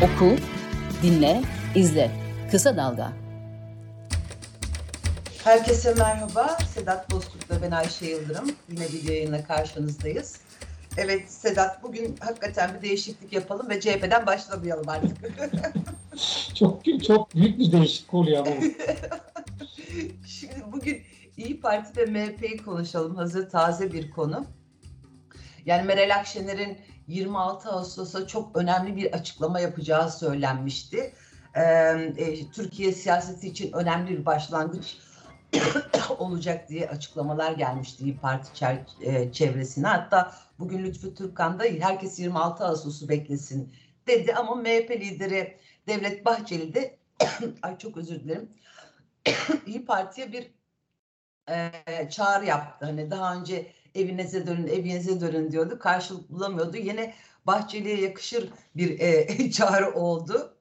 Oku, dinle, izle. Kısa Dalga. Herkese merhaba. Sedat Bozkurt ve ben Ayşe Yıldırım. Yine bir yayınla karşınızdayız. Evet Sedat bugün hakikaten bir değişiklik yapalım ve CHP'den başlamayalım artık. çok çok büyük bir değişiklik oluyor ama. Şimdi bugün İyi Parti ve MHP'yi konuşalım. Hazır taze bir konu. Yani Meral Akşener'in 26 Ağustos'ta çok önemli bir açıklama yapacağı söylenmişti. Ee, Türkiye siyaseti için önemli bir başlangıç olacak diye açıklamalar gelmişti İyi Parti çevresine. Hatta bugün Lütfü Türkkan da herkes 26 Ağustos'u beklesin dedi ama MHP lideri Devlet Bahçeli de ay çok özür dilerim İyi Parti'ye bir e, çağrı yaptı. Hani daha önce evinize dönün, evinize dönün diyordu. Karşılık bulamıyordu. Yine Bahçeli'ye yakışır bir e, çağrı oldu.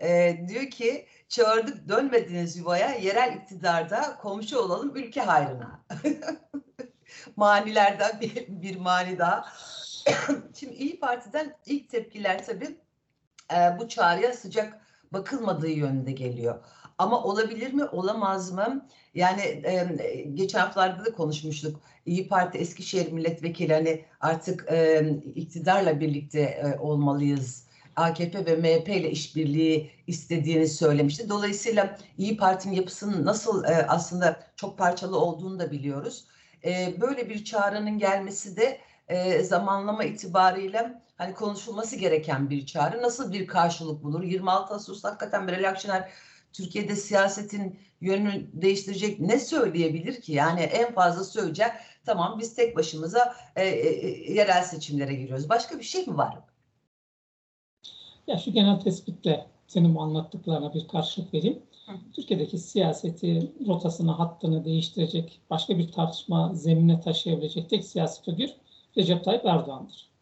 E, diyor ki çağırdık dönmediniz yuvaya yerel iktidarda komşu olalım ülke hayrına. Manilerden bir, bir mani daha. Şimdi İyi Parti'den ilk tepkiler tabii e, bu çağrıya sıcak bakılmadığı yönünde geliyor. Ama olabilir mi, olamaz mı? Yani e, geçen haftalarda da konuşmuştuk. İyi Parti Eskişehir Milletvekili hani artık e, iktidarla birlikte e, olmalıyız. AKP ve MHP ile işbirliği istediğini söylemişti. Dolayısıyla İyi Parti'nin yapısının nasıl e, aslında çok parçalı olduğunu da biliyoruz. E, böyle bir çağrının gelmesi de e, zamanlama itibariyle hani konuşulması gereken bir çağrı. Nasıl bir karşılık bulur? 26 Ağustos hakikaten Meral Akşener Türkiye'de siyasetin yönünü değiştirecek ne söyleyebilir ki? Yani en fazla söyleyecek tamam biz tek başımıza e, e, yerel seçimlere giriyoruz. Başka bir şey mi var? Ya şu genel tespitle senin bu anlattıklarına bir karşılık vereyim. Hı. Türkiye'deki siyaseti, rotasını, hattını değiştirecek, başka bir tartışma zeminine taşıyabilecek tek siyasi figür Recep Tayyip Erdoğan'dır.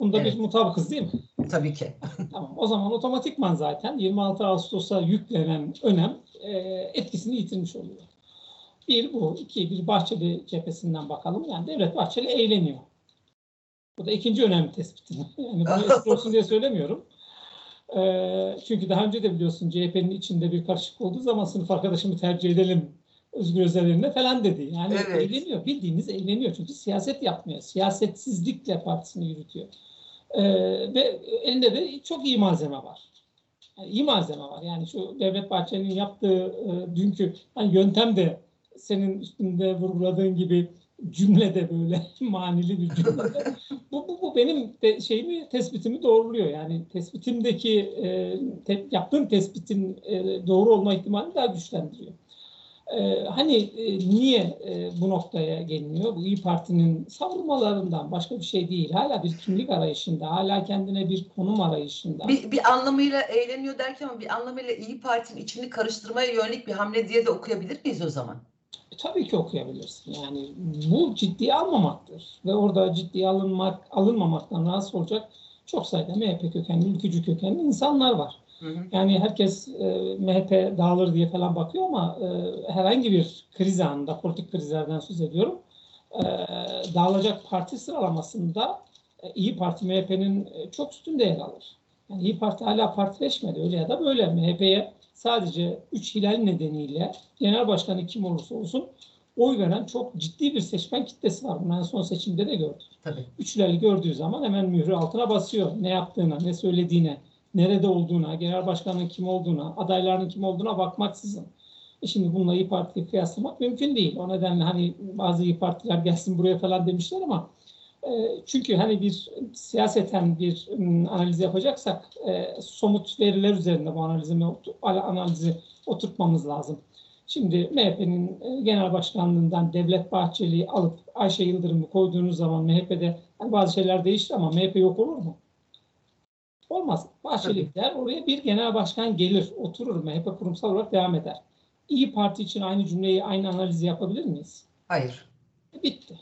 Bunda evet. bir mutabıkız değil mi? Tabii ki. tamam. O zaman otomatikman zaten 26 Ağustos'a yüklenen önem e, etkisini yitirmiş oluyor. Bir bu. iki bir Bahçeli cephesinden bakalım. Yani Devlet Bahçeli eğleniyor. Bu da ikinci önemli tespitim. Yani bunu espri olsun diye söylemiyorum. E, çünkü daha önce de biliyorsun CHP'nin içinde bir karışık olduğu zaman sınıf arkadaşımı tercih edelim Özgür Özel'ine falan dedi. Yani evet. eğleniyor. Bildiğiniz eğleniyor. Çünkü siyaset yapmıyor. Siyasetsizlikle partisini yürütüyor. Ee, ve elinde de çok iyi malzeme var. Yani iyi malzeme var. Yani şu Devlet Bahçeli'nin yaptığı e, dünkü hani yöntem de senin üstünde vurguladığın gibi cümlede böyle manili bir cümlede. bu, bu, bu benim de şeyimi tespitimi doğruluyor. Yani tespitimdeki e, te, yaptığım tespitin e, doğru olma ihtimalini daha güçlendiriyor. Ee, hani e, niye e, bu noktaya geliniyor? Bu İyi Parti'nin savunmalarından başka bir şey değil. Hala bir kimlik arayışında, hala kendine bir konum arayışında. Bir, bir anlamıyla eğleniyor derken ama bir anlamıyla İyi Parti'nin içini karıştırmaya yönelik bir hamle diye de okuyabilir miyiz o zaman? E, tabii ki okuyabilirsin. Yani bu ciddiye almamaktır. Ve orada ciddiye alınmak, alınmamaktan rahatsız olacak çok sayıda MHP kökenli, ülkücü kökenli insanlar var. Yani herkes e, MHP dağılır diye falan bakıyor ama e, herhangi bir kriz anında, politik krizlerden söz ediyorum. E, dağılacak parti sıralamasında e, İyi Parti MHP'nin e, çok üstünde yer alır. Yani İyi Parti hala partileşmedi öyle ya da böyle. MHP'ye sadece 3 hilal nedeniyle genel başkanı kim olursa olsun oy veren çok ciddi bir seçmen kitlesi var. Bunu en son seçimde de gördük. Tabii. Üç hilali gördüğü zaman hemen mührü altına basıyor. Ne yaptığına, ne söylediğine, nerede olduğuna, genel başkanın kim olduğuna, adaylarının kim olduğuna bakmaksızın. E şimdi bununla İyi Parti'yi kıyaslamak mümkün değil. O nedenle hani bazı İyi Partiler gelsin buraya falan demişler ama e, çünkü hani bir siyaseten bir analiz yapacaksak e, somut veriler üzerinde bu analizi, analizi oturtmamız lazım. Şimdi MHP'nin e, genel başkanlığından Devlet Bahçeli'yi alıp Ayşe Yıldırım'ı koyduğunuz zaman MHP'de hani bazı şeyler değişti ama MHP yok olur mu? Olmaz. Bahçeli gider. Oraya bir genel başkan gelir. Oturur. MHP kurumsal olarak devam eder. İyi Parti için aynı cümleyi, aynı analizi yapabilir miyiz? Hayır. Bitti.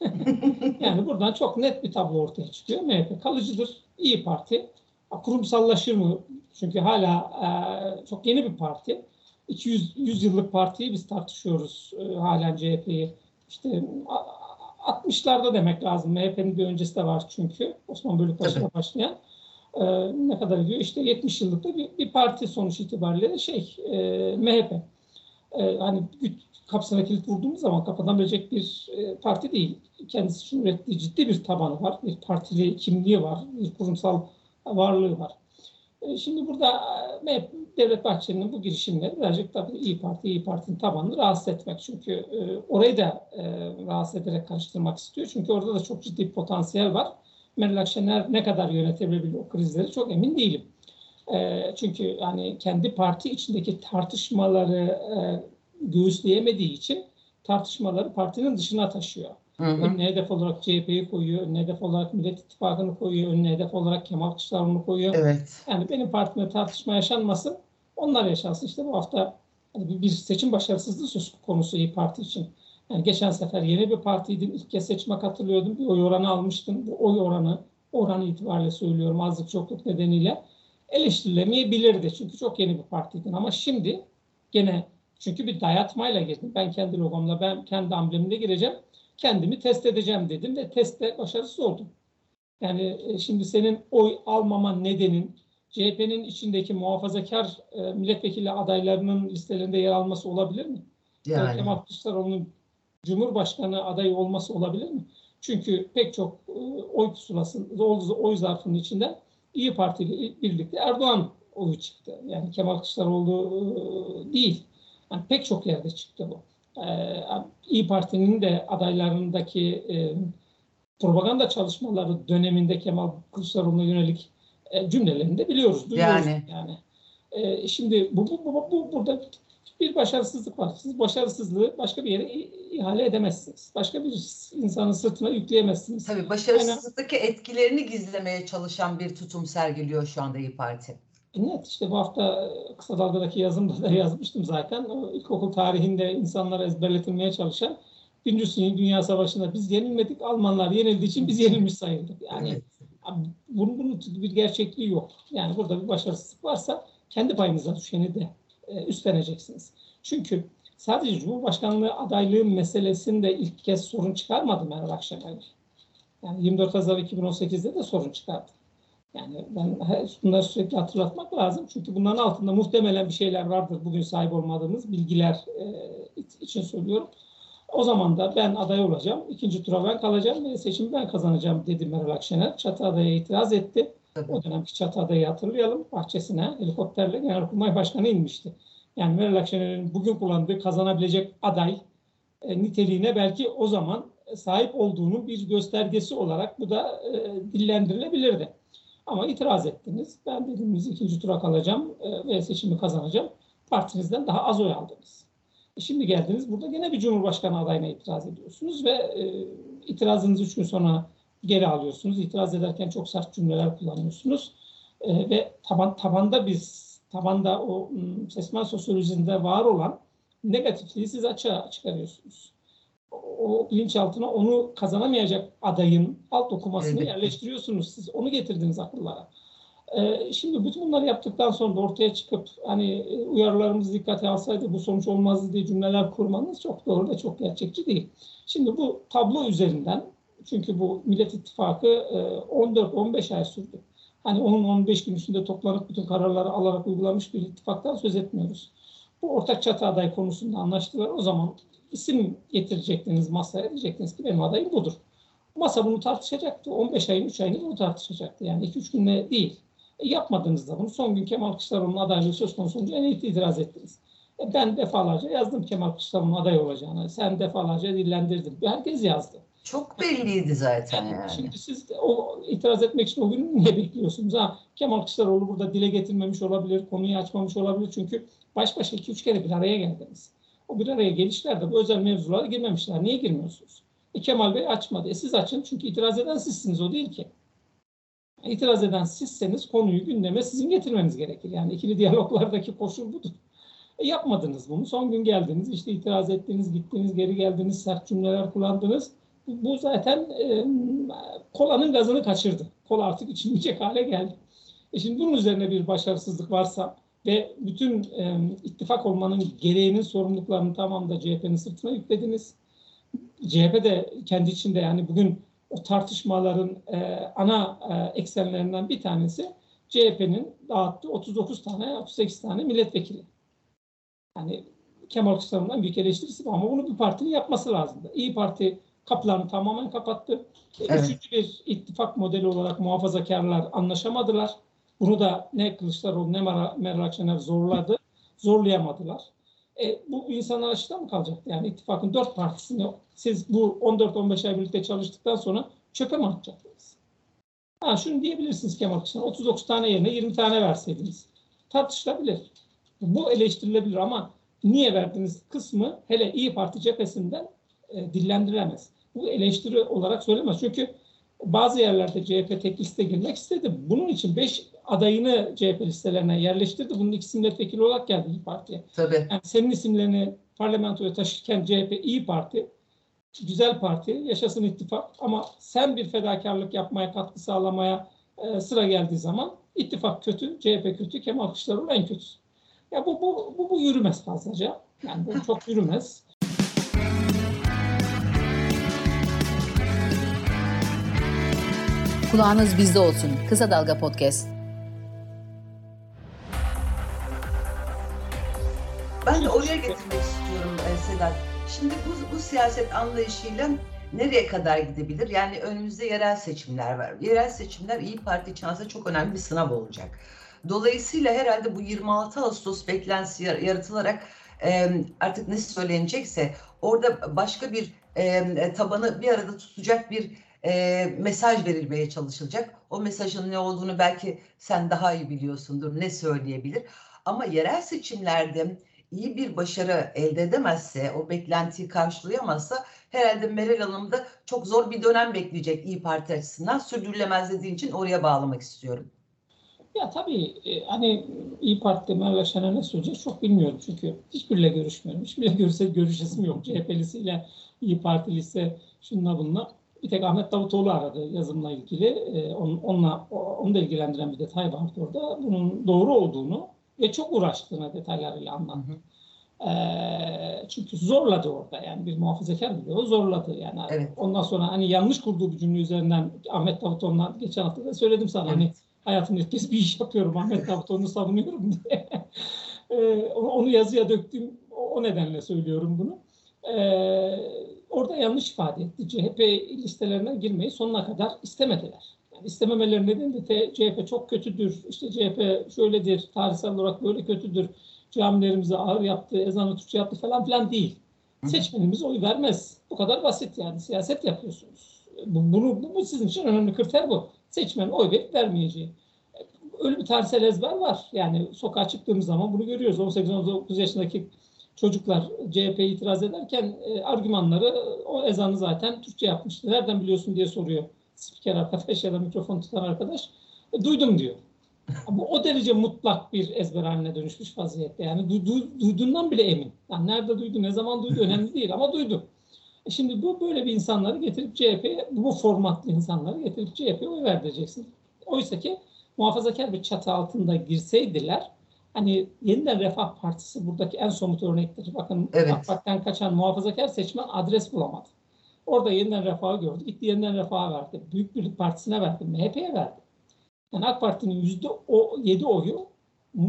yani buradan çok net bir tablo ortaya çıkıyor. MHP kalıcıdır. İyi Parti. Kurumsallaşır mı? Çünkü hala e, çok yeni bir parti. 200 100 yıllık partiyi biz tartışıyoruz e, halen CHP'yi. İşte 60'larda demek lazım. MHP'nin bir öncesi de var çünkü. Osman Bölükbaşı'na başlayan. E, ne kadar ediyor? İşte 70 yıllık da bir, bir parti sonuç itibariyle şey e, MHP. E, hani güç kapısına kilit vurduğumuz zaman kapanabilecek bir e, parti değil. Kendisi için ürettiği ciddi bir tabanı var. Bir partili kimliği var. Bir kurumsal varlığı var. E, şimdi burada e, Devlet Bahçeli'nin bu girişimleri birazcık tabii İyi Parti, İyi Parti'nin tabanını rahatsız etmek. Çünkü e, orayı da e, rahatsız ederek karıştırmak istiyor. Çünkü orada da çok ciddi bir potansiyel var. Meral Akşener ne kadar yönetebilir o krizleri çok emin değilim. E, çünkü yani kendi parti içindeki tartışmaları e, göğüsleyemediği için tartışmaları partinin dışına taşıyor. Hı hı. Önüne hedef olarak CHP'yi koyuyor, önüne hedef olarak Millet İttifakı'nı koyuyor, önüne hedef olarak Kemal Kılıçdaroğlu'nu koyuyor. Evet. Yani benim partimde tartışma yaşanmasın, onlar yaşansın. İşte bu hafta hani bir seçim başarısızlığı söz konusu İyi Parti için. Yani geçen sefer yeni bir partiydin, ilk kez seçime katılıyordun, bir oy oranı almıştın. Bu oy oranı, oranı itibariyle söylüyorum azlık çokluk nedeniyle eleştirilemeyebilirdi. Çünkü çok yeni bir partiydin ama şimdi gene çünkü bir dayatmayla girdim. Ben kendi logomla, ben kendi amblemimle gireceğim. Kendimi test edeceğim dedim ve testte başarısız oldum. Yani e, şimdi senin oy almama nedenin CHP'nin içindeki muhafazakar e, milletvekili adaylarının listelerinde yer alması olabilir mi? Yani. Kemal Kılıçdaroğlu'nun Cumhurbaşkanı adayı olması olabilir mi? Çünkü pek çok e, oy pusulasının, oy zarfının içinden İyi Parti ile birlikte Erdoğan oyu çıktı. Yani Kemal Kılıçdaroğlu değil. Yani pek çok yerde çıktı bu. Ee, İyi Parti'nin de adaylarındaki e, propaganda çalışmaları döneminde Kemal Kılıçdaroğlu'na yönelik e, cümlelerini de biliyoruz. Yani. yani. E, şimdi bu, bu, bu, bu burada bir başarısızlık var. Siz başarısızlığı başka bir yere ihale edemezsiniz. Başka bir insanın sırtına yükleyemezsiniz. Tabii başarısızlıktaki yani, etkilerini gizlemeye çalışan bir tutum sergiliyor şu anda İyi Parti. Net işte bu hafta kısa dalgadaki yazımda da yazmıştım zaten. O ilkokul tarihinde insanlara ezberletilmeye çalışan Birinci Dünya Savaşı'nda biz yenilmedik, Almanlar yenildiği için biz yenilmiş sayıldık. Yani evet. bunun, bunun bir gerçekliği yok. Yani burada bir başarısızlık varsa kendi payınıza düşeni de e, üstleneceksiniz. Çünkü sadece Cumhurbaşkanlığı adaylığı meselesinde ilk kez sorun çıkarmadı Meral Akşener. Yani 24 Haziran 2018'de de sorun çıkardı. Yani ben bunları sürekli hatırlatmak lazım. Çünkü bunların altında muhtemelen bir şeyler vardır. Bugün sahip olmadığımız bilgiler e, için söylüyorum. O zaman da ben aday olacağım. ikinci tura ben kalacağım ve seçimi ben kazanacağım dedi Meral Akşener. Çatı adaya itiraz etti. O dönemki Çatı adayı hatırlayalım. Bahçesine helikopterle Genelkurmay Başkanı inmişti. Yani Meral Akşener'in bugün kullandığı kazanabilecek aday e, niteliğine belki o zaman sahip olduğunun bir göstergesi olarak bu da e, dillendirilebilirdi. Ama itiraz ettiniz. Ben dediğimiz ikinci tura kalacağım e, ve seçimi kazanacağım. Partinizden daha az oy aldınız. E şimdi geldiniz burada gene bir cumhurbaşkanı adayına itiraz ediyorsunuz ve e, itirazınızı üç gün sonra geri alıyorsunuz. İtiraz ederken çok sert cümleler kullanıyorsunuz. E, ve taban tabanda biz tabanda o sesman sosyolojisinde var olan negatifliği siz açığa çıkarıyorsunuz o bilinçaltına onu kazanamayacak adayın alt okumasını evet. yerleştiriyorsunuz. Siz onu getirdiniz akıllara. Ee, şimdi bütün bunları yaptıktan sonra da ortaya çıkıp hani e, uyarılarımızı dikkate alsaydı bu sonuç olmazdı diye cümleler kurmanız çok doğru da çok gerçekçi değil. Şimdi bu tablo üzerinden çünkü bu Millet İttifakı 14-15 e, ay sürdü. Hani onun 15 gün içinde toplanıp bütün kararları alarak uygulamış bir ittifaktan söz etmiyoruz. Bu ortak çatı aday konusunda anlaştılar. O zaman isim getirecektiniz masaya diyecektiniz ki benim adayım budur. Masa bunu tartışacaktı. 15 ayın 3 ayını bunu tartışacaktı. Yani 2-3 günde değil. E, yapmadınız da bunu. Son gün Kemal Kılıçdaroğlu'nun adaylığı söz konusu olunca en itiraz ettiniz. E, ben defalarca yazdım Kemal Kılıçdaroğlu'nun aday olacağını. Sen defalarca dillendirdin. Herkes yazdı. Çok belliydi zaten yani. Şimdi siz o itiraz etmek için o günü niye bekliyorsunuz? Ha, Kemal Kılıçdaroğlu burada dile getirmemiş olabilir, konuyu açmamış olabilir. Çünkü baş başa iki üç kere bir araya geldiniz. O bir araya gelişlerde bu özel mevzulara girmemişler. Niye girmiyorsunuz? E Kemal Bey açmadı. E siz açın çünkü itiraz eden sizsiniz o değil ki. İtiraz eden sizseniz konuyu gündeme sizin getirmeniz gerekir. Yani ikili diyaloglardaki koşul budur. E yapmadınız bunu. Son gün geldiniz, işte itiraz ettiniz, gittiniz, geri geldiniz, sert cümleler kullandınız. Bu, zaten e, kolanın gazını kaçırdı. Kola artık içilmeyecek hale geldi. E şimdi bunun üzerine bir başarısızlık varsa ve bütün e, ittifak olmanın gereğinin sorumluluklarını tamam da CHP'nin sırtına yüklediniz. CHP de kendi içinde yani bugün o tartışmaların e, ana e, eksenlerinden bir tanesi CHP'nin dağıttığı 39 tane, 38 tane milletvekili. Yani Kemal Kılıçdaroğlu'ndan büyük eleştirisi var ama bunu bir partinin yapması lazımdı. İyi Parti kapılarını tamamen kapattı. Evet. Üçüncü bir ittifak modeli olarak muhafazakarlar anlaşamadılar. Bunu da ne Kılıçdaroğlu ne Meral Akşener zorladı. Zorlayamadılar. E, bu insanlar açıkta mı kalacaktı? Yani ittifakın dört partisini siz bu 14-15 ay birlikte çalıştıktan sonra çöpe mi atacaktınız? Ha, şunu diyebilirsiniz Kemal Kılıçdaroğlu. 39 tane yerine 20 tane verseydiniz. Tartışılabilir. Bu eleştirilebilir ama niye verdiniz kısmı hele İyi Parti cephesinden e, dillendirilemez. Bu eleştiri olarak söylemez. Çünkü bazı yerlerde CHP tek liste girmek istedi. Bunun için 5 adayını CHP listelerine yerleştirdi. Bunun ikisi milletvekili olarak geldi İyi Parti'ye. Tabii. Yani senin isimlerini parlamentoya taşırken CHP İyi Parti, güzel parti, yaşasın ittifak ama sen bir fedakarlık yapmaya, katkı sağlamaya e, sıra geldiği zaman ittifak kötü, CHP kötü, Kemal Kılıçdaroğlu en kötüsü. Ya bu, bu, bu, bu yürümez fazlaca. Yani bu çok yürümez. Kulağınız bizde olsun. Kısa Dalga Podcast. Ben de oraya getirmek istiyorum e, Sedat. Şimdi bu, bu siyaset anlayışıyla nereye kadar gidebilir? Yani önümüzde yerel seçimler var. Yerel seçimler İyi Parti için çok önemli bir sınav olacak. Dolayısıyla herhalde bu 26 Ağustos beklentisi yaratılarak e, artık ne söylenecekse orada başka bir e, tabanı bir arada tutacak bir e, mesaj verilmeye çalışılacak. O mesajın ne olduğunu belki sen daha iyi biliyorsundur. Ne söyleyebilir? Ama yerel seçimlerde iyi bir başarı elde edemezse, o beklentiyi karşılayamazsa herhalde Meral Hanım da çok zor bir dönem bekleyecek İyi Parti açısından. Sürdürülemez dediğin için oraya bağlamak istiyorum. Ya tabii e, hani İyi Parti'de Meral Akşener ne söyleyecek çok bilmiyorum. Çünkü hiçbiriyle görüşmüyorum. Hiçbiriyle görüşse görüşesim yok. CHP'lisiyle, İyi Partilisi şunla bununla. Bir tek Ahmet Davutoğlu aradı yazımla ilgili. E, onunla, onu da ilgilendiren bir detay vardı orada. Bunun doğru olduğunu ve çok uğraştığını detaylarıyla anlattı. E, çünkü zorladı orada yani bir muhafazakar bile o zorladı yani. Evet. Ondan sonra hani yanlış kurduğu bir cümle üzerinden Ahmet Davutoğlu'na geçen hafta da söyledim sana hani evet. hani hayatımda ilk kez bir iş yapıyorum Ahmet Davutoğlu'nu savunuyorum diye. e, onu yazıya döktüm o nedenle söylüyorum bunu. E, orada yanlış ifade etti. CHP listelerine girmeyi sonuna kadar istemediler. Yani istememeleri nedeni de CHP çok kötüdür, işte CHP şöyledir, tarihsel olarak böyle kötüdür, camilerimize ağır yaptı, ezanı Türkçe yaptı falan filan değil. Seçmenimiz oy vermez. Bu kadar basit yani. Siyaset yapıyorsunuz. Bu, bunu, bu, bu sizin için önemli kriter bu. Seçmen oy verip vermeyeceği. Öyle bir tarihsel ezber var. Yani sokağa çıktığımız zaman bunu görüyoruz. 18-19 yaşındaki çocuklar CHP itiraz ederken e, argümanları o ezanı zaten Türkçe yapmıştı. Nereden biliyorsun diye soruyor spiker arkadaş ya da mikrofon tutan arkadaş. E, duydum diyor. Bu o derece mutlak bir ezber haline dönüşmüş vaziyette. Yani du, du, duyduğundan bile emin. Yani nerede duydu, ne zaman duydu önemli değil ama duydu. E şimdi bu böyle bir insanları getirip CHP'ye, bu formatlı insanları getirip CHP'ye oy verdireceksin. Oysa ki muhafazakar bir çatı altında girseydiler hani yeniden Refah Partisi buradaki en somut örnektir. Bakın evet. AK Parti'den kaçan muhafazakar seçmen adres bulamadı. Orada yeniden Refah'ı gördü. Gitti yeniden Refah'a verdi. Büyük Birlik Partisi'ne verdi. MHP'ye verdi. Yani AK Parti'nin yüzde o yedi oyu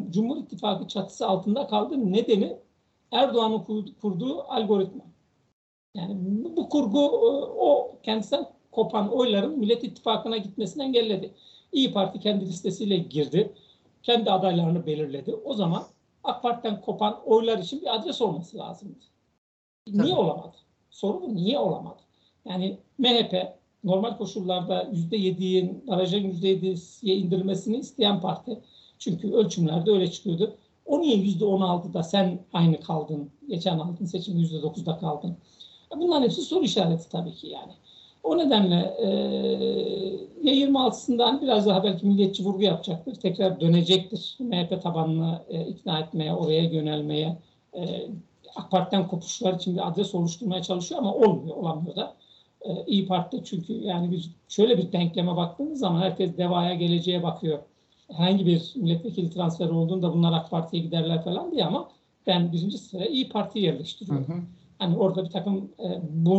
Cumhur İttifakı çatısı altında kaldı. Nedeni Erdoğan'ın kurduğu algoritma. Yani bu kurgu e, o kendisinden kopan oyların Millet İttifakı'na gitmesini engelledi. İyi Parti kendi listesiyle girdi kendi adaylarını belirledi. O zaman AK Parti'den kopan oylar için bir adres olması lazımdı. Niye Tabii. olamadı? Soru bu niye olamadı? Yani MHP normal koşullarda %7'yin barajın %7'ye indirilmesini isteyen parti. Çünkü ölçümlerde öyle çıkıyordu. O niye %16'da sen aynı kaldın? Geçen aldın seçimde %9'da kaldın. Bunların hepsi soru işareti tabii ki yani. O nedenle e, ya 26'sından biraz daha belki milliyetçi vurgu yapacaktır. Tekrar dönecektir. MHP tabanını e, ikna etmeye, oraya yönelmeye, e, AK Parti'den kopuşlar için bir adres oluşturmaya çalışıyor ama olmuyor, olamıyor da. E, İyi Parti çünkü yani bir şöyle bir denkleme baktığımız zaman herkes devaya geleceğe bakıyor. Herhangi bir milletvekili transferi olduğunda bunlar AK Parti'ye giderler falan diye ama ben birinci sıraya İyi Parti yerleştiriyorum. Hı hı hani orada bir takım e, bu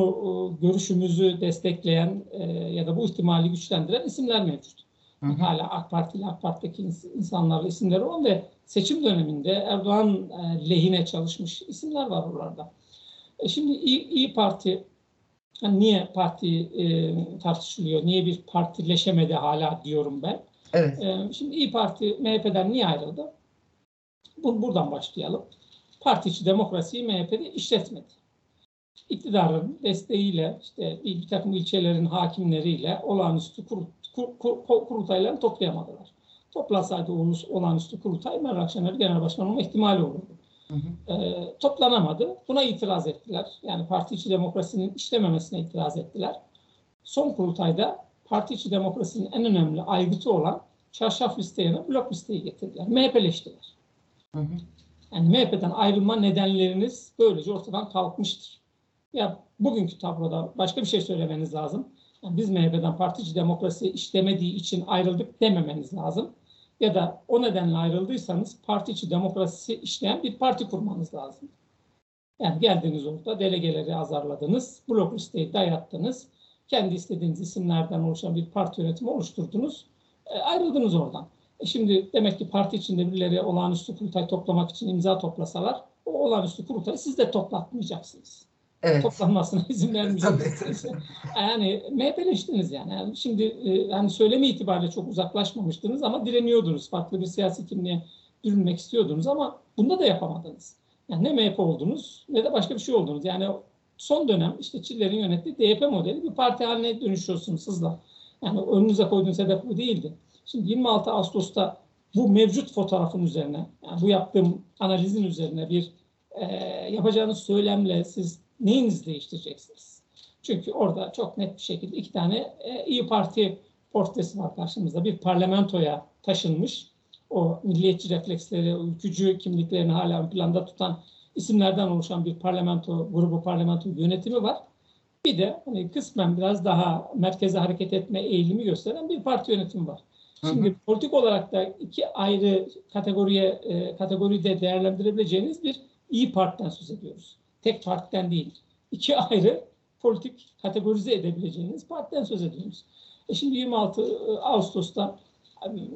e, görüşümüzü destekleyen e, ya da bu ihtimali güçlendiren isimler mevcut. Hı hı. Hala AK Partili, AK Parti'deki insanlarla isimleri olan ve seçim döneminde Erdoğan e, lehine çalışmış isimler var oralarda. E şimdi İyi, İyi Parti yani niye parti e, tartışılıyor? Niye bir partileşemedi hala diyorum ben. Evet. E, şimdi İyi Parti MHP'den niye ayrıldı? Bu, buradan başlayalım. Parti içi demokrasiyi MHP'de işletmedi. İktidarın desteğiyle işte bir, takım ilçelerin hakimleriyle olağanüstü kur, kur, kur, kurultaylarını toplayamadılar. Toplasaydı olağanüstü kurultay Meral Akşener genel başkan olma ihtimali olurdu. Hı hı. E, toplanamadı. Buna itiraz ettiler. Yani parti içi demokrasinin işlememesine itiraz ettiler. Son kurultayda parti içi demokrasinin en önemli aygıtı olan çarşaf listeye blok listeyi getirdiler. MHP'leştiler. Hı hı. Yani MHP'den ayrılma nedenleriniz böylece ortadan kalkmıştır. Ya bugünkü tabloda başka bir şey söylemeniz lazım. Yani biz MHP'den partici demokrasi işlemediği için ayrıldık dememeniz lazım. Ya da o nedenle ayrıldıysanız parti içi demokrasi işleyen bir parti kurmanız lazım. Yani geldiniz orada delegeleri azarladınız, blok listeyi dayattınız, kendi istediğiniz isimlerden oluşan bir parti yönetimi oluşturdunuz, e, ayrıldınız oradan. E şimdi demek ki parti içinde birileri olağanüstü kurultay toplamak için imza toplasalar, o olağanüstü kurultayı siz de toplatmayacaksınız evet. toplanmasına izin vermeyeceksiniz. yani MHP'leştiniz yani. yani. Şimdi e, yani söyleme itibariyle çok uzaklaşmamıştınız ama direniyordunuz. Farklı bir siyasi kimliğe bürünmek istiyordunuz ama bunda da yapamadınız. Yani ne MHP oldunuz ne de başka bir şey oldunuz. Yani son dönem işte Çiller'in yönettiği DYP modeli bir parti haline dönüşüyorsunuz hızla. Yani önünüze koyduğunuz hedef bu değildi. Şimdi 26 Ağustos'ta bu mevcut fotoğrafın üzerine, yani bu yaptığım analizin üzerine bir e, yapacağınız söylemle siz neyinizi değiştireceksiniz? Çünkü orada çok net bir şekilde iki tane e, İyi Parti portresi var karşımızda. Bir parlamentoya taşınmış, o milliyetçi refleksleri, ülkücü kimliklerini hala ön planda tutan isimlerden oluşan bir parlamento grubu, parlamento yönetimi var. Bir de hani kısmen biraz daha merkeze hareket etme eğilimi gösteren bir parti yönetimi var. Şimdi hı hı. politik olarak da iki ayrı kategoriye e, kategoride değerlendirebileceğiniz bir iyi partiden söz ediyoruz tek partiden değil, iki ayrı politik kategorize edebileceğiniz partiden söz ediyoruz. E şimdi 26 e, Ağustos'ta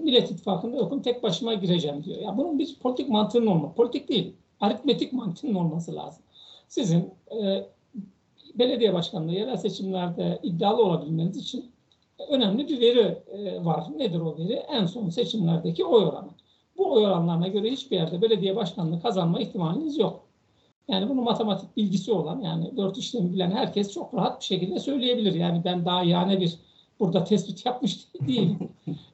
Millet İttifakı'nda yokum tek başıma gireceğim diyor. Ya bunun bir politik mantığının olması, politik değil, aritmetik mantığının olması lazım. Sizin e, belediye başkanlığı yerel seçimlerde iddialı olabilmeniz için önemli bir veri e, var. Nedir o veri? En son seçimlerdeki oy oranı. Bu oy oranlarına göre hiçbir yerde belediye başkanlığı kazanma ihtimaliniz yok. Yani bunu matematik bilgisi olan yani dört işlemi bilen herkes çok rahat bir şekilde söyleyebilir. Yani ben daha yani bir burada tespit yapmış değilim.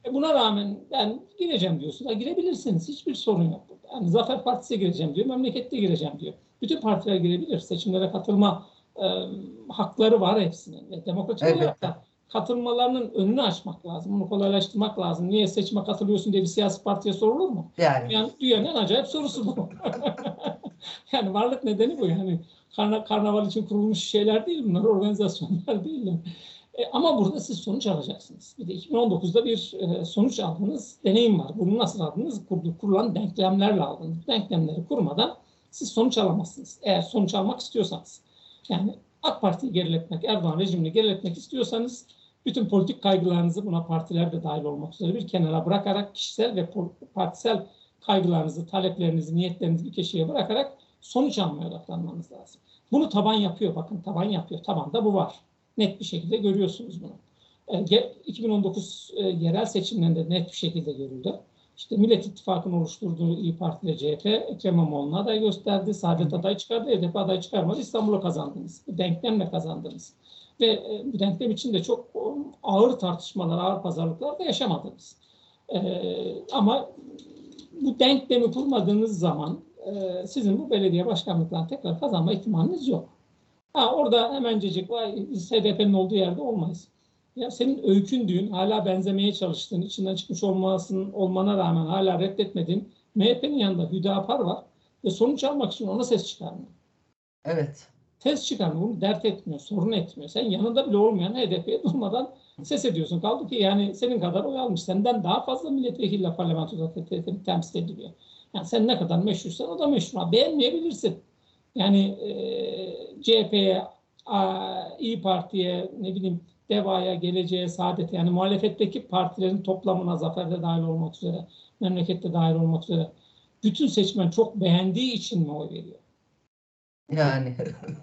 e buna rağmen ben gireceğim diyorsun. Ha, girebilirsiniz. Hiçbir sorun yok. Yani Zafer Partisi'ne gireceğim diyor. Memlekette gireceğim diyor. Bütün partiler girebilir. Seçimlere katılma e, hakları var hepsinin. Ve demokratik evet. olarak da katılmalarının önünü açmak lazım. Bunu kolaylaştırmak lazım. Niye seçime katılıyorsun diye bir siyasi partiye sorulur mu? Yani. Yani dünyanın en acayip sorusu bu. yani varlık nedeni bu. Yani karna, karnaval için kurulmuş şeyler değil bunlar. Organizasyonlar değil. E, ama burada siz sonuç alacaksınız. Bir de 2019'da bir e, sonuç aldınız. Deneyim var. Bunu nasıl aldınız? Kurdu, kurulan denklemlerle aldınız. Denklemleri kurmadan siz sonuç alamazsınız. Eğer sonuç almak istiyorsanız. Yani AK Parti'yi geriletmek, Erdoğan rejimini geriletmek istiyorsanız bütün politik kaygılarınızı buna partiler de dahil olmak üzere bir kenara bırakarak kişisel ve partisel kaygılarınızı, taleplerinizi, niyetlerinizi bir köşeye bırakarak sonuç almaya odaklanmanız lazım. Bunu taban yapıyor. Bakın taban yapıyor. Tabanda bu var. Net bir şekilde görüyorsunuz bunu. 2019 e, e, yerel seçimlerinde net bir şekilde görüldü. İşte Millet İttifakı'nın oluşturduğu İyi Parti ile CHP Ekrem İmamoğlu'na aday gösterdi. Saadet aday çıkardı. HDP aday çıkarmadı. İstanbul'a kazandınız. Denklemle kazandınız. Ve e, bu denklem içinde çok ağır tartışmalar, ağır pazarlıklar da yaşamadınız. Ama bu denklemi kurmadığınız zaman e, sizin bu belediye başkanlıklarını tekrar kazanma ihtimaliniz yok. Ha, orada hemencecik vay HDP'nin olduğu yerde olmayız. Ya senin öykündüğün, hala benzemeye çalıştığın, içinden çıkmış olmasının olmana rağmen hala reddetmediğin MHP'nin yanında Hüdapar var ve sonuç almak için ona ses çıkarmıyor. Evet. Ses çıkarmıyor, bunu dert etmiyor, sorun etmiyor. Sen yanında bile olmayan HDP'ye durmadan ses ediyorsun. Kaldı ki yani senin kadar oy almış, senden daha fazla milletvekiliyle parlamentoda temsil ediliyor. Yani sen ne kadar meşhursan o da meşhur. Beğenmeyebilirsin. Yani e, CHP'ye, İyi Parti'ye, ne bileyim devaya, geleceğe, saadete yani muhalefetteki partilerin toplamına zaferde dahil olmak üzere, memlekette dahil olmak üzere bütün seçmen çok beğendiği için mi oy veriyor? Yani.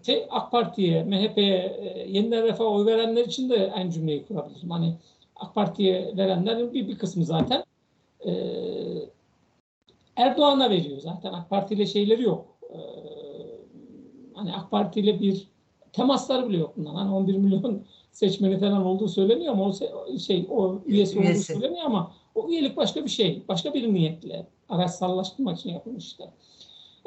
Şey, AK Parti'ye, MHP'ye, e, yeniden refah oy verenler için de aynı cümleyi kurabilirim. Hani AK Parti'ye verenlerin bir, bir kısmı zaten e, Erdoğan'a veriyor zaten. AK Parti ile şeyleri yok. E, hani AK Parti ile bir temasları bile yok bundan. Hani 11 milyon seçmeni falan olduğu söyleniyor ama o şey o üyesi, üyesi. olduğu söyleniyor ama o üyelik başka bir şey. Başka bir niyetle araçsallaştırmak için yapılmış işte.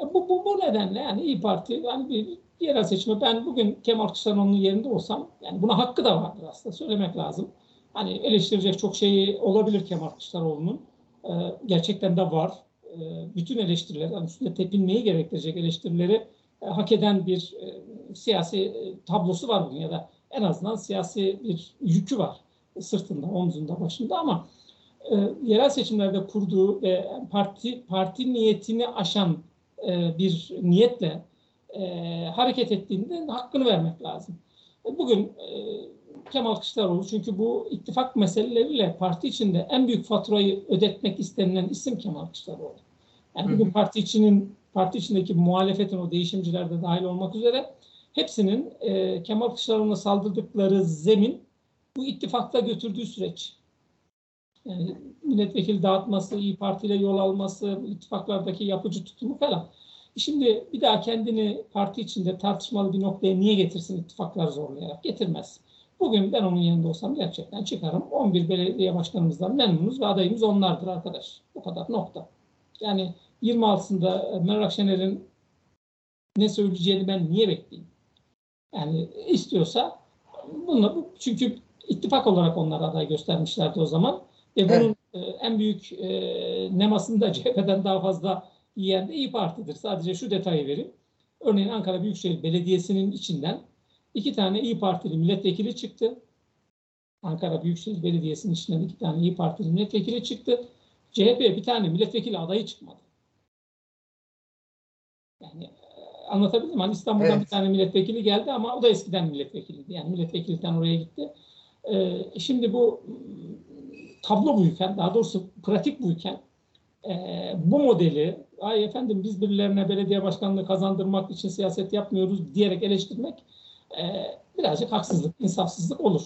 Bu, bu, bu nedenle yani İyi Parti yani bir yerel seçime ben bugün Kemal Kılıçdaroğlu'nun yerinde olsam yani buna hakkı da vardır aslında söylemek lazım. Hani eleştirecek çok şeyi olabilir Kemal Kılıçdaroğlu'nun. Ee, gerçekten de var. Ee, bütün eleştiriler, yani üstünde tepinmeyi gerektirecek eleştirileri e, hak eden bir e, siyasi e, tablosu var bugün ya da en azından siyasi bir yükü var sırtında, omzunda, başında ama e, yerel seçimlerde kurduğu ve parti parti niyetini aşan e, bir niyetle e, hareket ettiğinde hakkını vermek lazım. E, bugün e, Kemal Kılıçdaroğlu çünkü bu ittifak meseleleriyle parti içinde en büyük faturayı ödetmek istenilen isim Kemal Kılıçdaroğlu. Yani bugün parti içinin parti içindeki muhalefetin o değişimcilerde dahil olmak üzere hepsinin e, Kemal Kılıçdaroğlu'na saldırdıkları zemin bu ittifakta götürdüğü süreç. Yani milletvekili dağıtması, İyi Parti ile yol alması, ittifaklardaki yapıcı tutumu falan. Şimdi bir daha kendini parti içinde tartışmalı bir noktaya niye getirsin ittifakları zorlayarak? Getirmez. Bugün ben onun yanında olsam gerçekten çıkarım. 11 belediye başkanımızdan memnunuz ve adayımız onlardır arkadaş. Bu kadar nokta. Yani 26'sında Meral Akşener'in ne söyleyeceğini ben niye bekleyeyim? Yani istiyorsa bunu çünkü ittifak olarak onlar aday göstermişlerdi o zaman. Ve bunun evet. en büyük e, nemasını da CHP'den daha fazla yiyen de İyi Parti'dir. Sadece şu detayı vereyim. Örneğin Ankara Büyükşehir Belediyesi'nin içinden iki tane İyi Partili milletvekili çıktı. Ankara Büyükşehir Belediyesi'nin içinden iki tane İyi Partili milletvekili çıktı. CHP bir tane milletvekili adayı çıkmadı. Yani e, anlatabildim Hani İstanbul'dan evet. bir tane milletvekili geldi ama o da eskiden milletvekiliydi. Yani milletvekillikten oraya gitti. Ee, şimdi bu tablo buyken, daha doğrusu pratik buyken e, bu modeli ay efendim biz birilerine belediye başkanlığı kazandırmak için siyaset yapmıyoruz diyerek eleştirmek e, birazcık haksızlık, insafsızlık olur.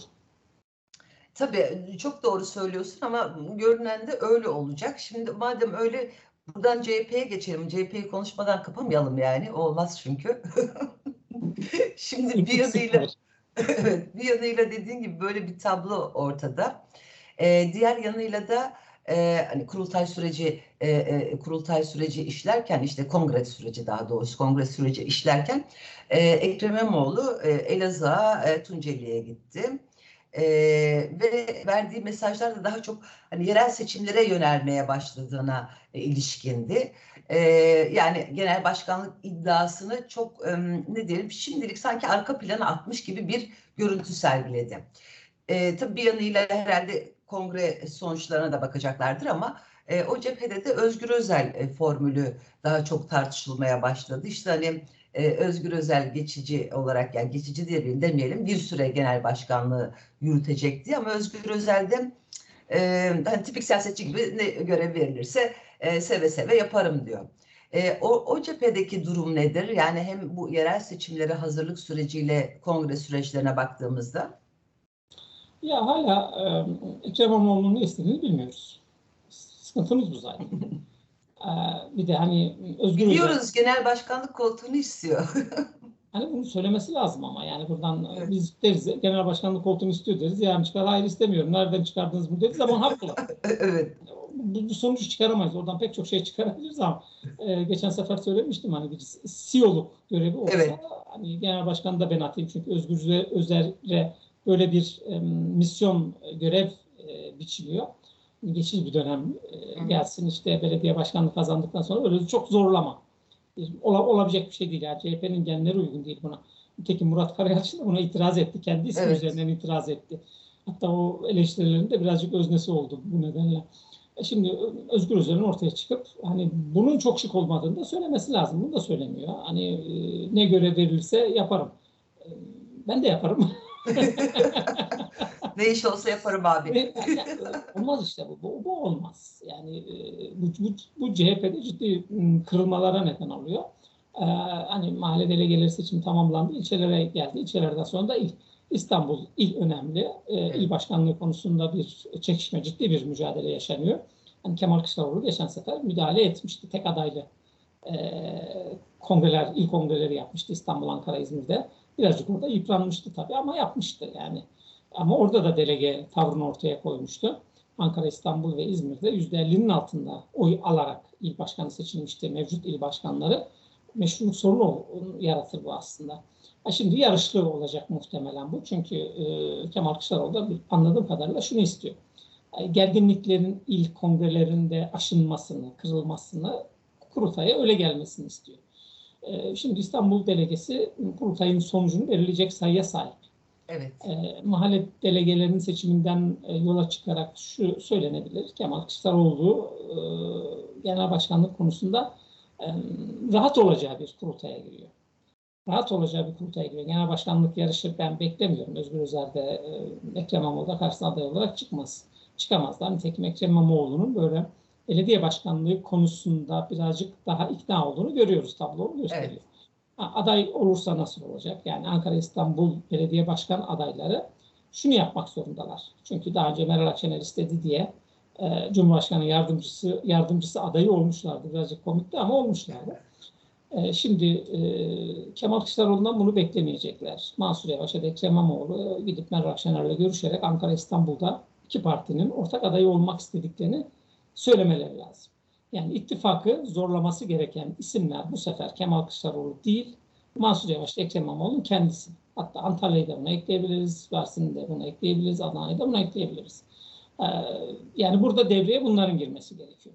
Tabii çok doğru söylüyorsun ama görünen de öyle olacak. Şimdi madem öyle buradan CHP'ye geçelim. CHP'yi konuşmadan kapamayalım yani. Olmaz çünkü. Şimdi bir yanıyla evet, bir yanıyla dediğin gibi böyle bir tablo ortada. Ee, diğer yanıyla da e, hani kurultay süreci e, e, kurultay süreci işlerken işte kongre süreci daha doğrusu kongre süreci işlerken e, Ekrem İmamoğlu e, Elazığ'a e, Tunceli'ye gitti. E, ve verdiği mesajlar da daha çok hani yerel seçimlere yönelmeye başladığına e, ilişkindi. E, yani genel başkanlık iddiasını çok e, ne diyelim şimdilik sanki arka plana atmış gibi bir görüntü sergiledi. E, tabii bir yanıyla herhalde kongre sonuçlarına da bakacaklardır ama e, o cephede de Özgür Özel e, formülü daha çok tartışılmaya başladı. İşte hani e, Özgür Özel geçici olarak yani geçici diyelim demeyelim bir süre genel başkanlığı yürütecekti ama Özgür Özel'de e, hani tipik siyasetçi gibi ne görev verilirse e, seve seve yaparım diyor. E, o, o cephedeki durum nedir? Yani hem bu yerel seçimlere hazırlık süreciyle kongre süreçlerine baktığımızda ya hala e, Ekrem İmamoğlu'nun ne istediğini bilmiyoruz. Sıkıntımız bu zaten. e, bir de hani Özgür Biliyoruz Özel, genel başkanlık koltuğunu istiyor. hani bunu söylemesi lazım ama yani buradan evet. biz deriz genel başkanlık koltuğunu istiyor deriz. Yani çıkar hayır istemiyorum. Nereden çıkardınız bunu deriz ama haklı. evet. Bu, bu sonucu çıkaramayız. Oradan pek çok şey çıkarabiliriz ama e, geçen sefer söylemiştim hani bir CEO'luk görevi olsa evet. hani genel başkanı da ben atayım çünkü Özgür Özer'e böyle bir e, misyon görev e, biçiliyor. Geçici bir dönem e, gelsin işte belediye başkanlığı kazandıktan sonra öyle çok zorlama. Ola, olabilecek bir şey değil. Yani CHP'nin genleri uygun değil buna. Nitekim Murat Karayalçın da buna itiraz etti. Kendi ismi evet. üzerinden itiraz etti. Hatta o eleştirilerin de birazcık öznesi oldu bu nedenle. E şimdi Özgür Özel'in ortaya çıkıp hani bunun çok şık olmadığını da söylemesi lazım. Bunu da söylemiyor. Hani e, ne görev verilirse yaparım. E, ben de yaparım. ne iş olsa yaparım abi. olmaz işte bu. bu. Bu olmaz. Yani e, bu, bu, bu CHP'de ciddi kırılmalara neden oluyor. Ee, hani mahalle delegeleri seçim tamamlandı. ilçelere geldi. İlçelerden sonra da il. İstanbul il önemli. Ee, il başkanlığı konusunda bir çekişme, ciddi bir mücadele yaşanıyor. Hani Kemal Kılıçdaroğlu geçen sefer müdahale etmişti. Tek adaylı e, kongreler, il kongreleri yapmıştı İstanbul, Ankara, İzmir'de. Birazcık orada yıpranmıştı tabii ama yapmıştı yani. Ama orada da delege tavrını ortaya koymuştu. Ankara, İstanbul ve İzmir'de %50'nin altında oy alarak il başkanı seçilmişti. Mevcut il başkanları meşruluk sorunu yaratır bu aslında. Ha şimdi yarışlı olacak muhtemelen bu. Çünkü e, Kemal Kılıçdaroğlu da anladığım kadarıyla şunu istiyor. Gerginliklerin il kongrelerinde aşınmasını, kırılmasını kurultaya öyle gelmesini istiyor. E, şimdi İstanbul delegesi kurultayın sonucunu belirleyecek sayıya sahip. Evet. E, mahalle delegelerinin seçiminden e, yola çıkarak şu söylenebilir. Kemal Kılıçdaroğlu e, genel başkanlık konusunda e, rahat olacağı bir kurultaya giriyor. Rahat olacağı bir kurultaya giriyor. Genel başkanlık yarışı ben beklemiyorum. Özgür Özel'de e, Ekrem İmamoğlu'da karşısına aday olarak çıkmaz. Çıkamazlar. Nitekim Ekrem İmamoğlu'nun böyle belediye başkanlığı konusunda birazcık daha ikna olduğunu görüyoruz. Tablo gösteriyor. Evet. Ha, aday olursa nasıl olacak? Yani Ankara İstanbul Belediye Başkan adayları şunu yapmak zorundalar. Çünkü daha önce Meral Akşener istedi diye e, Cumhurbaşkanı yardımcısı yardımcısı adayı olmuşlardı. Birazcık komikti ama olmuşlardı. E, şimdi e, Kemal Kılıçdaroğlu'ndan bunu beklemeyecekler. Mansur Yavaş ya da Ekrem İmamoğlu gidip Meral Akşener'le görüşerek Ankara İstanbul'da iki partinin ortak adayı olmak istediklerini söylemeleri lazım. Yani ittifakı zorlaması gereken isimler bu sefer Kemal Kılıçdaroğlu değil, Mansur Yavaş, Ekrem İmamoğlu'nun kendisi. Hatta Antalya'yı da buna ekleyebiliriz, Mersin'i de buna ekleyebiliriz, Adana'yı da buna ekleyebiliriz. Ee, yani burada devreye bunların girmesi gerekiyor.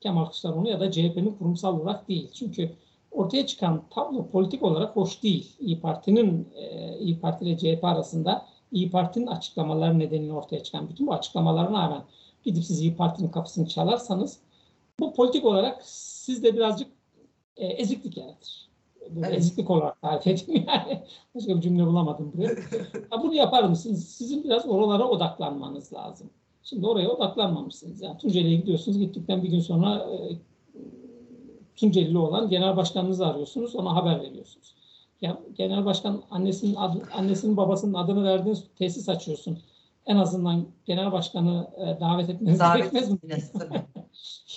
Kemal Kılıçdaroğlu ya da CHP'nin kurumsal olarak değil. Çünkü ortaya çıkan tablo politik olarak hoş değil. İyi Parti'nin e, İyi Parti ile CHP arasında İyi Parti'nin açıklamaları nedeniyle ortaya çıkan bütün bu açıklamalarına rağmen gidip siz İyi Parti'nin kapısını çalarsanız bu politik olarak sizde birazcık e, eziklik yaratır. evet. Eziklik olarak tarif edeyim yani. Başka bir cümle bulamadım buraya. ha, bunu yapar mısınız? Sizin biraz oralara odaklanmanız lazım. Şimdi oraya odaklanmamışsınız. Yani Tunceli'ye gidiyorsunuz. Gittikten bir gün sonra e, Tunceli'li olan genel başkanınızı arıyorsunuz. Ona haber veriyorsunuz. Ya, genel başkan annesinin adı, annesinin babasının adını verdiğiniz tesis açıyorsun. En azından genel başkanı e, davet etmeniz gerekmez mi?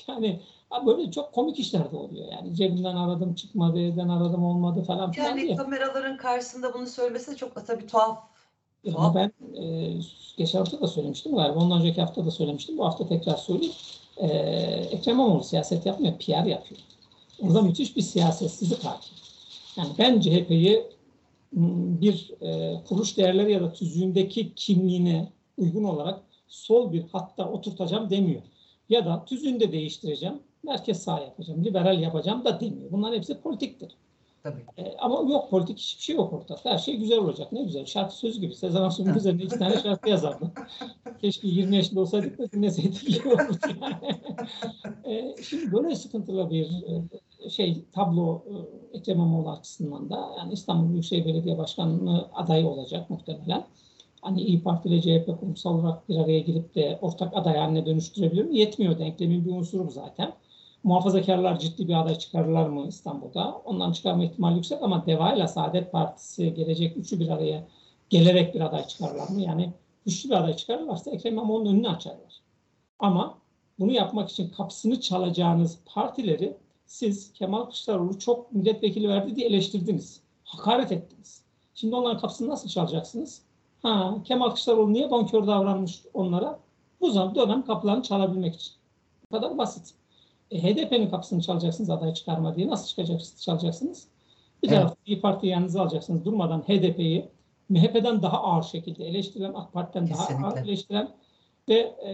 yani böyle çok komik işler de oluyor. Yani cebimden aradım çıkmadı, evden aradım olmadı falan filan Yani diye. kameraların karşısında bunu söylemesi de çok tabii tuhaf. Ama ben e, geçen hafta da söylemiştim galiba. Ondan önceki hafta da söylemiştim. Bu hafta tekrar söyleyeyim. E, Ekrem İmamoğlu siyaset yapmıyor, PR yapıyor. Orada müthiş bir siyasetsizlik hakim. Yani ben CHP'yi bir e, kuruluş değerleri ya da tüzüğündeki kimliğine uygun olarak sol bir hatta oturtacağım demiyor. Ya da tüzüğünü de değiştireceğim, merkez sağ yapacağım, liberal yapacağım da demiyor. Bunların hepsi politiktir. Tabii. E, ama yok politik hiçbir şey yok ortada. Her şey güzel olacak. Ne güzel. Şarkı söz gibi. Sezen Aksu'nun üzerine iki tane şarkı yazardı. Keşke 20 yaşında olsaydık da dinleseydik iyi olurdu yani. e, şimdi böyle sıkıntılı bir e, şey tablo e, Ekrem İmamoğlu açısından da yani İstanbul Büyükşehir Belediye Başkanlığı adayı olacak muhtemelen. Hani İyi Parti ile CHP kurumsal olarak bir araya girip de ortak aday haline dönüştürebilir mi? Yetmiyor denklemin bir unsuru bu zaten. Muhafazakarlar ciddi bir aday çıkarırlar mı İstanbul'da? Ondan çıkarma ihtimali yüksek ama DEVA ile Saadet Partisi gelecek üçü bir araya gelerek bir aday çıkarırlar mı? Yani güçlü bir aday çıkarırlarsa Ekrem İmamoğlu'nun önünü açarlar. Ama bunu yapmak için kapısını çalacağınız partileri siz Kemal Kılıçdaroğlu çok milletvekili verdi diye eleştirdiniz. Hakaret ettiniz. Şimdi onların kapısını nasıl çalacaksınız? Ha, Kemal Kılıçdaroğlu niye bonkör davranmış onlara? Bu zaman dönem kapılarını çalabilmek için. Bu kadar basit. E, HDP'nin kapısını çalacaksınız aday çıkarma diye. Nasıl çıkacaksınız, çalacaksınız? Bir evet. tarafta İYİ Parti'yi yanınıza alacaksınız. Durmadan HDP'yi MHP'den daha ağır şekilde eleştiren, AK Parti'den daha ağır eleştiren ve e,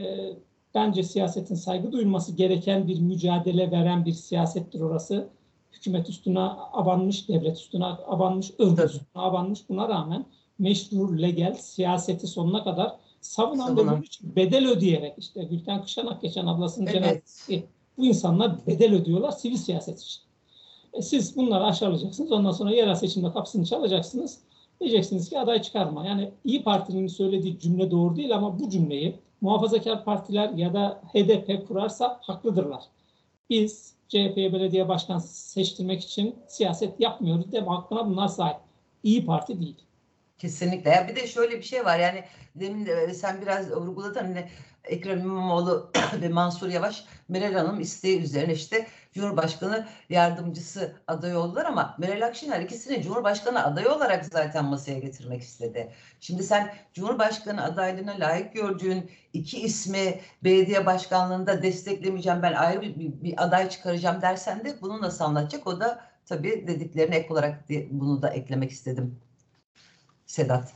bence siyasetin saygı duyulması gereken bir mücadele veren bir siyasettir orası. Hükümet üstüne abanmış, devlet üstüne abanmış, örgüt üstüne abanmış. Buna rağmen meşru, legal siyaseti sonuna kadar savunan, savunan. ve için bedel ödeyerek işte Gülten Kışanak geçen ablasının evet. cenazesi bu insanlar bedel ödüyorlar sivil siyaset için. E siz bunları aşağılayacaksınız. Ondan sonra yerel seçimde kapısını çalacaksınız. Diyeceksiniz ki aday çıkarma. Yani İyi Parti'nin söylediği cümle doğru değil ama bu cümleyi muhafazakar partiler ya da HDP kurarsa haklıdırlar. Biz CHP'ye belediye başkan seçtirmek için siyaset yapmıyoruz deme hakkına bunlar sahip. İyi Parti değil. Kesinlikle. Ya bir de şöyle bir şey var yani demin de sen biraz vurguladın hani Ekrem İmamoğlu ve Mansur Yavaş Meral Hanım isteği üzerine işte Cumhurbaşkanı yardımcısı aday oldular ama Meral Akşener ikisini Cumhurbaşkanı adayı olarak zaten masaya getirmek istedi. Şimdi sen Cumhurbaşkanı adaylığına layık gördüğün iki ismi belediye başkanlığında desteklemeyeceğim ben ayrı bir, bir, bir aday çıkaracağım dersen de bunu nasıl anlatacak? O da tabii dediklerine ek olarak bunu da eklemek istedim. Sedat.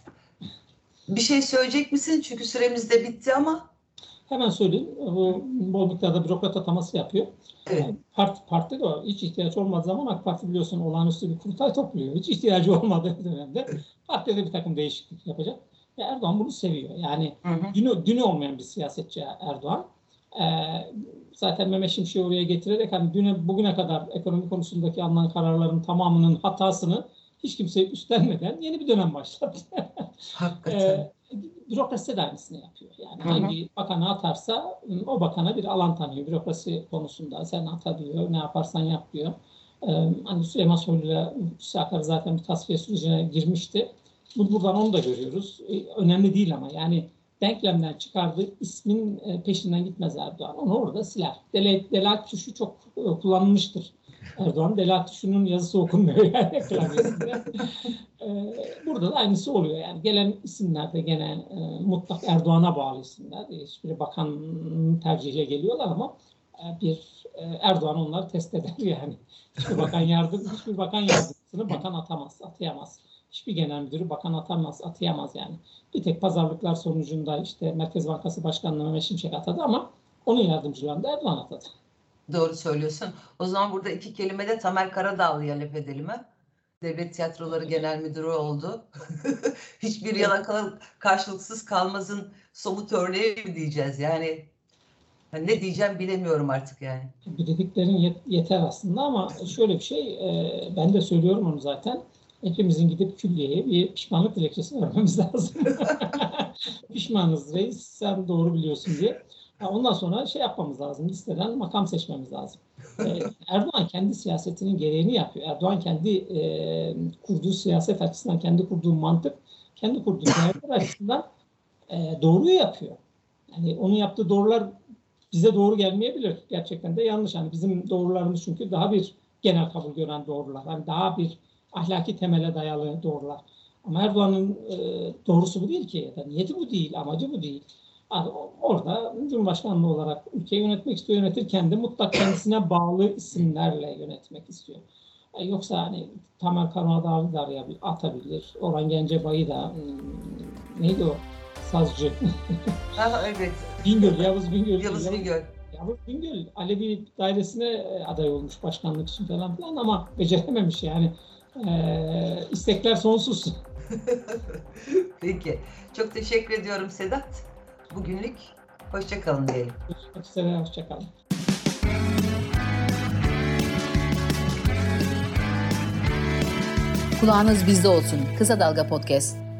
Bir şey söyleyecek misin? Çünkü süremiz de bitti ama. Hemen söyleyeyim. Bu bol miktarda bürokrat ataması yapıyor. Evet. Parti, parti de hiç ihtiyaç olmadığı zaman AK Parti biliyorsun olağanüstü bir kurultay topluyor. Hiç ihtiyacı olmadığı dönemde partide bir takım değişiklik yapacak. Ve Erdoğan bunu seviyor. Yani hı hı. Dünü, dünü olmayan bir siyasetçi Erdoğan. Ee, zaten Mehmet Şimşek'i oraya getirerek hani düne, bugüne kadar ekonomi konusundaki alınan kararların tamamının hatasını hiç kimse üstlenmeden yeni bir dönem başladı. Hakikaten. ee, bürokrasi de aynısını yapıyor. Yani Hı-hı. hangi bakanı atarsa o bakana bir alan tanıyor bürokrasi konusunda. Sen ata diyor, ne yaparsan yap diyor. Ee, hani Süleyman Soylu ile Akar zaten bir tasfiye sürecine girmişti. Buradan onu da görüyoruz. Ee, önemli değil ama yani denklemden çıkardığı ismin e, peşinden gitmez Erdoğan. Onu orada siler. Dele, delat tuşu çok e, kullanılmıştır. Erdoğan delat tuşunun yazısı okunmuyor yani klavyesinde. Ee, burada da aynısı oluyor. Yani gelen isimler de gene e, mutlak Erdoğan'a bağlı isimler. Hiçbiri bakan tercihiyle geliyorlar ama bir Erdoğan onları test eder yani. Hiçbir bakan yardım, hiçbir bakan yardımcısını bakan atamaz, atayamaz hiçbir genel müdürü bakan atamaz, atayamaz yani. Bir tek pazarlıklar sonucunda işte Merkez Bankası Başkanlığı Mehmet Şimşek atadı ama onun yardımcılarını Erdoğan atadı. Doğru söylüyorsun. O zaman burada iki kelime de Tamer Karadağlı'ya laf edelim mi? Devlet Tiyatroları Genel Müdürü oldu. Hiçbir yalan karşılıksız kalmazın somut örneği mi diyeceğiz? Yani ne diyeceğim bilemiyorum artık yani. Dediklerin yeter aslında ama şöyle bir şey, ben de söylüyorum onu zaten hepimizin gidip külliyeye bir pişmanlık dilekçesi vermemiz lazım. Pişmanız reis sen doğru biliyorsun diye. Ondan sonra şey yapmamız lazım. Listeden makam seçmemiz lazım. Ee, Erdoğan kendi siyasetinin gereğini yapıyor. Erdoğan kendi e, kurduğu siyaset açısından, kendi kurduğu mantık, kendi kurduğu değerler açısından e, doğruyu yapıyor. Yani onun yaptığı doğrular bize doğru gelmeyebilir. Gerçekten de yanlış. Yani bizim doğrularımız çünkü daha bir genel kabul gören doğrular. Yani daha bir ahlaki temele dayalı doğrular. Ama Erdoğan'ın e, doğrusu bu değil ki. Ya niyeti bu değil, amacı bu değil. Yani orada Cumhurbaşkanlığı olarak ülkeyi yönetmek istiyor. Yönetirken de mutlak kendisine bağlı isimlerle yönetmek istiyor. E, yoksa hani Tamer Karadağ'ı da arayabilir, atabilir. Orhan Gencebay'ı da hmm, neydi o? Sazcı. ha, evet. Bingöl, Yavuz Bingöl. Yavuz Bingöl. Yavuz Bingöl Alevi dairesine e, aday olmuş başkanlık için falan filan ama becerememiş yani. Ee, istekler sonsuz. Peki. Çok teşekkür ediyorum Sedat. Bugünlük hoşçakalın diyelim. Görüşmek üzere, hoşçakalın. Kulağınız bizde olsun. Kısa Dalga Podcast.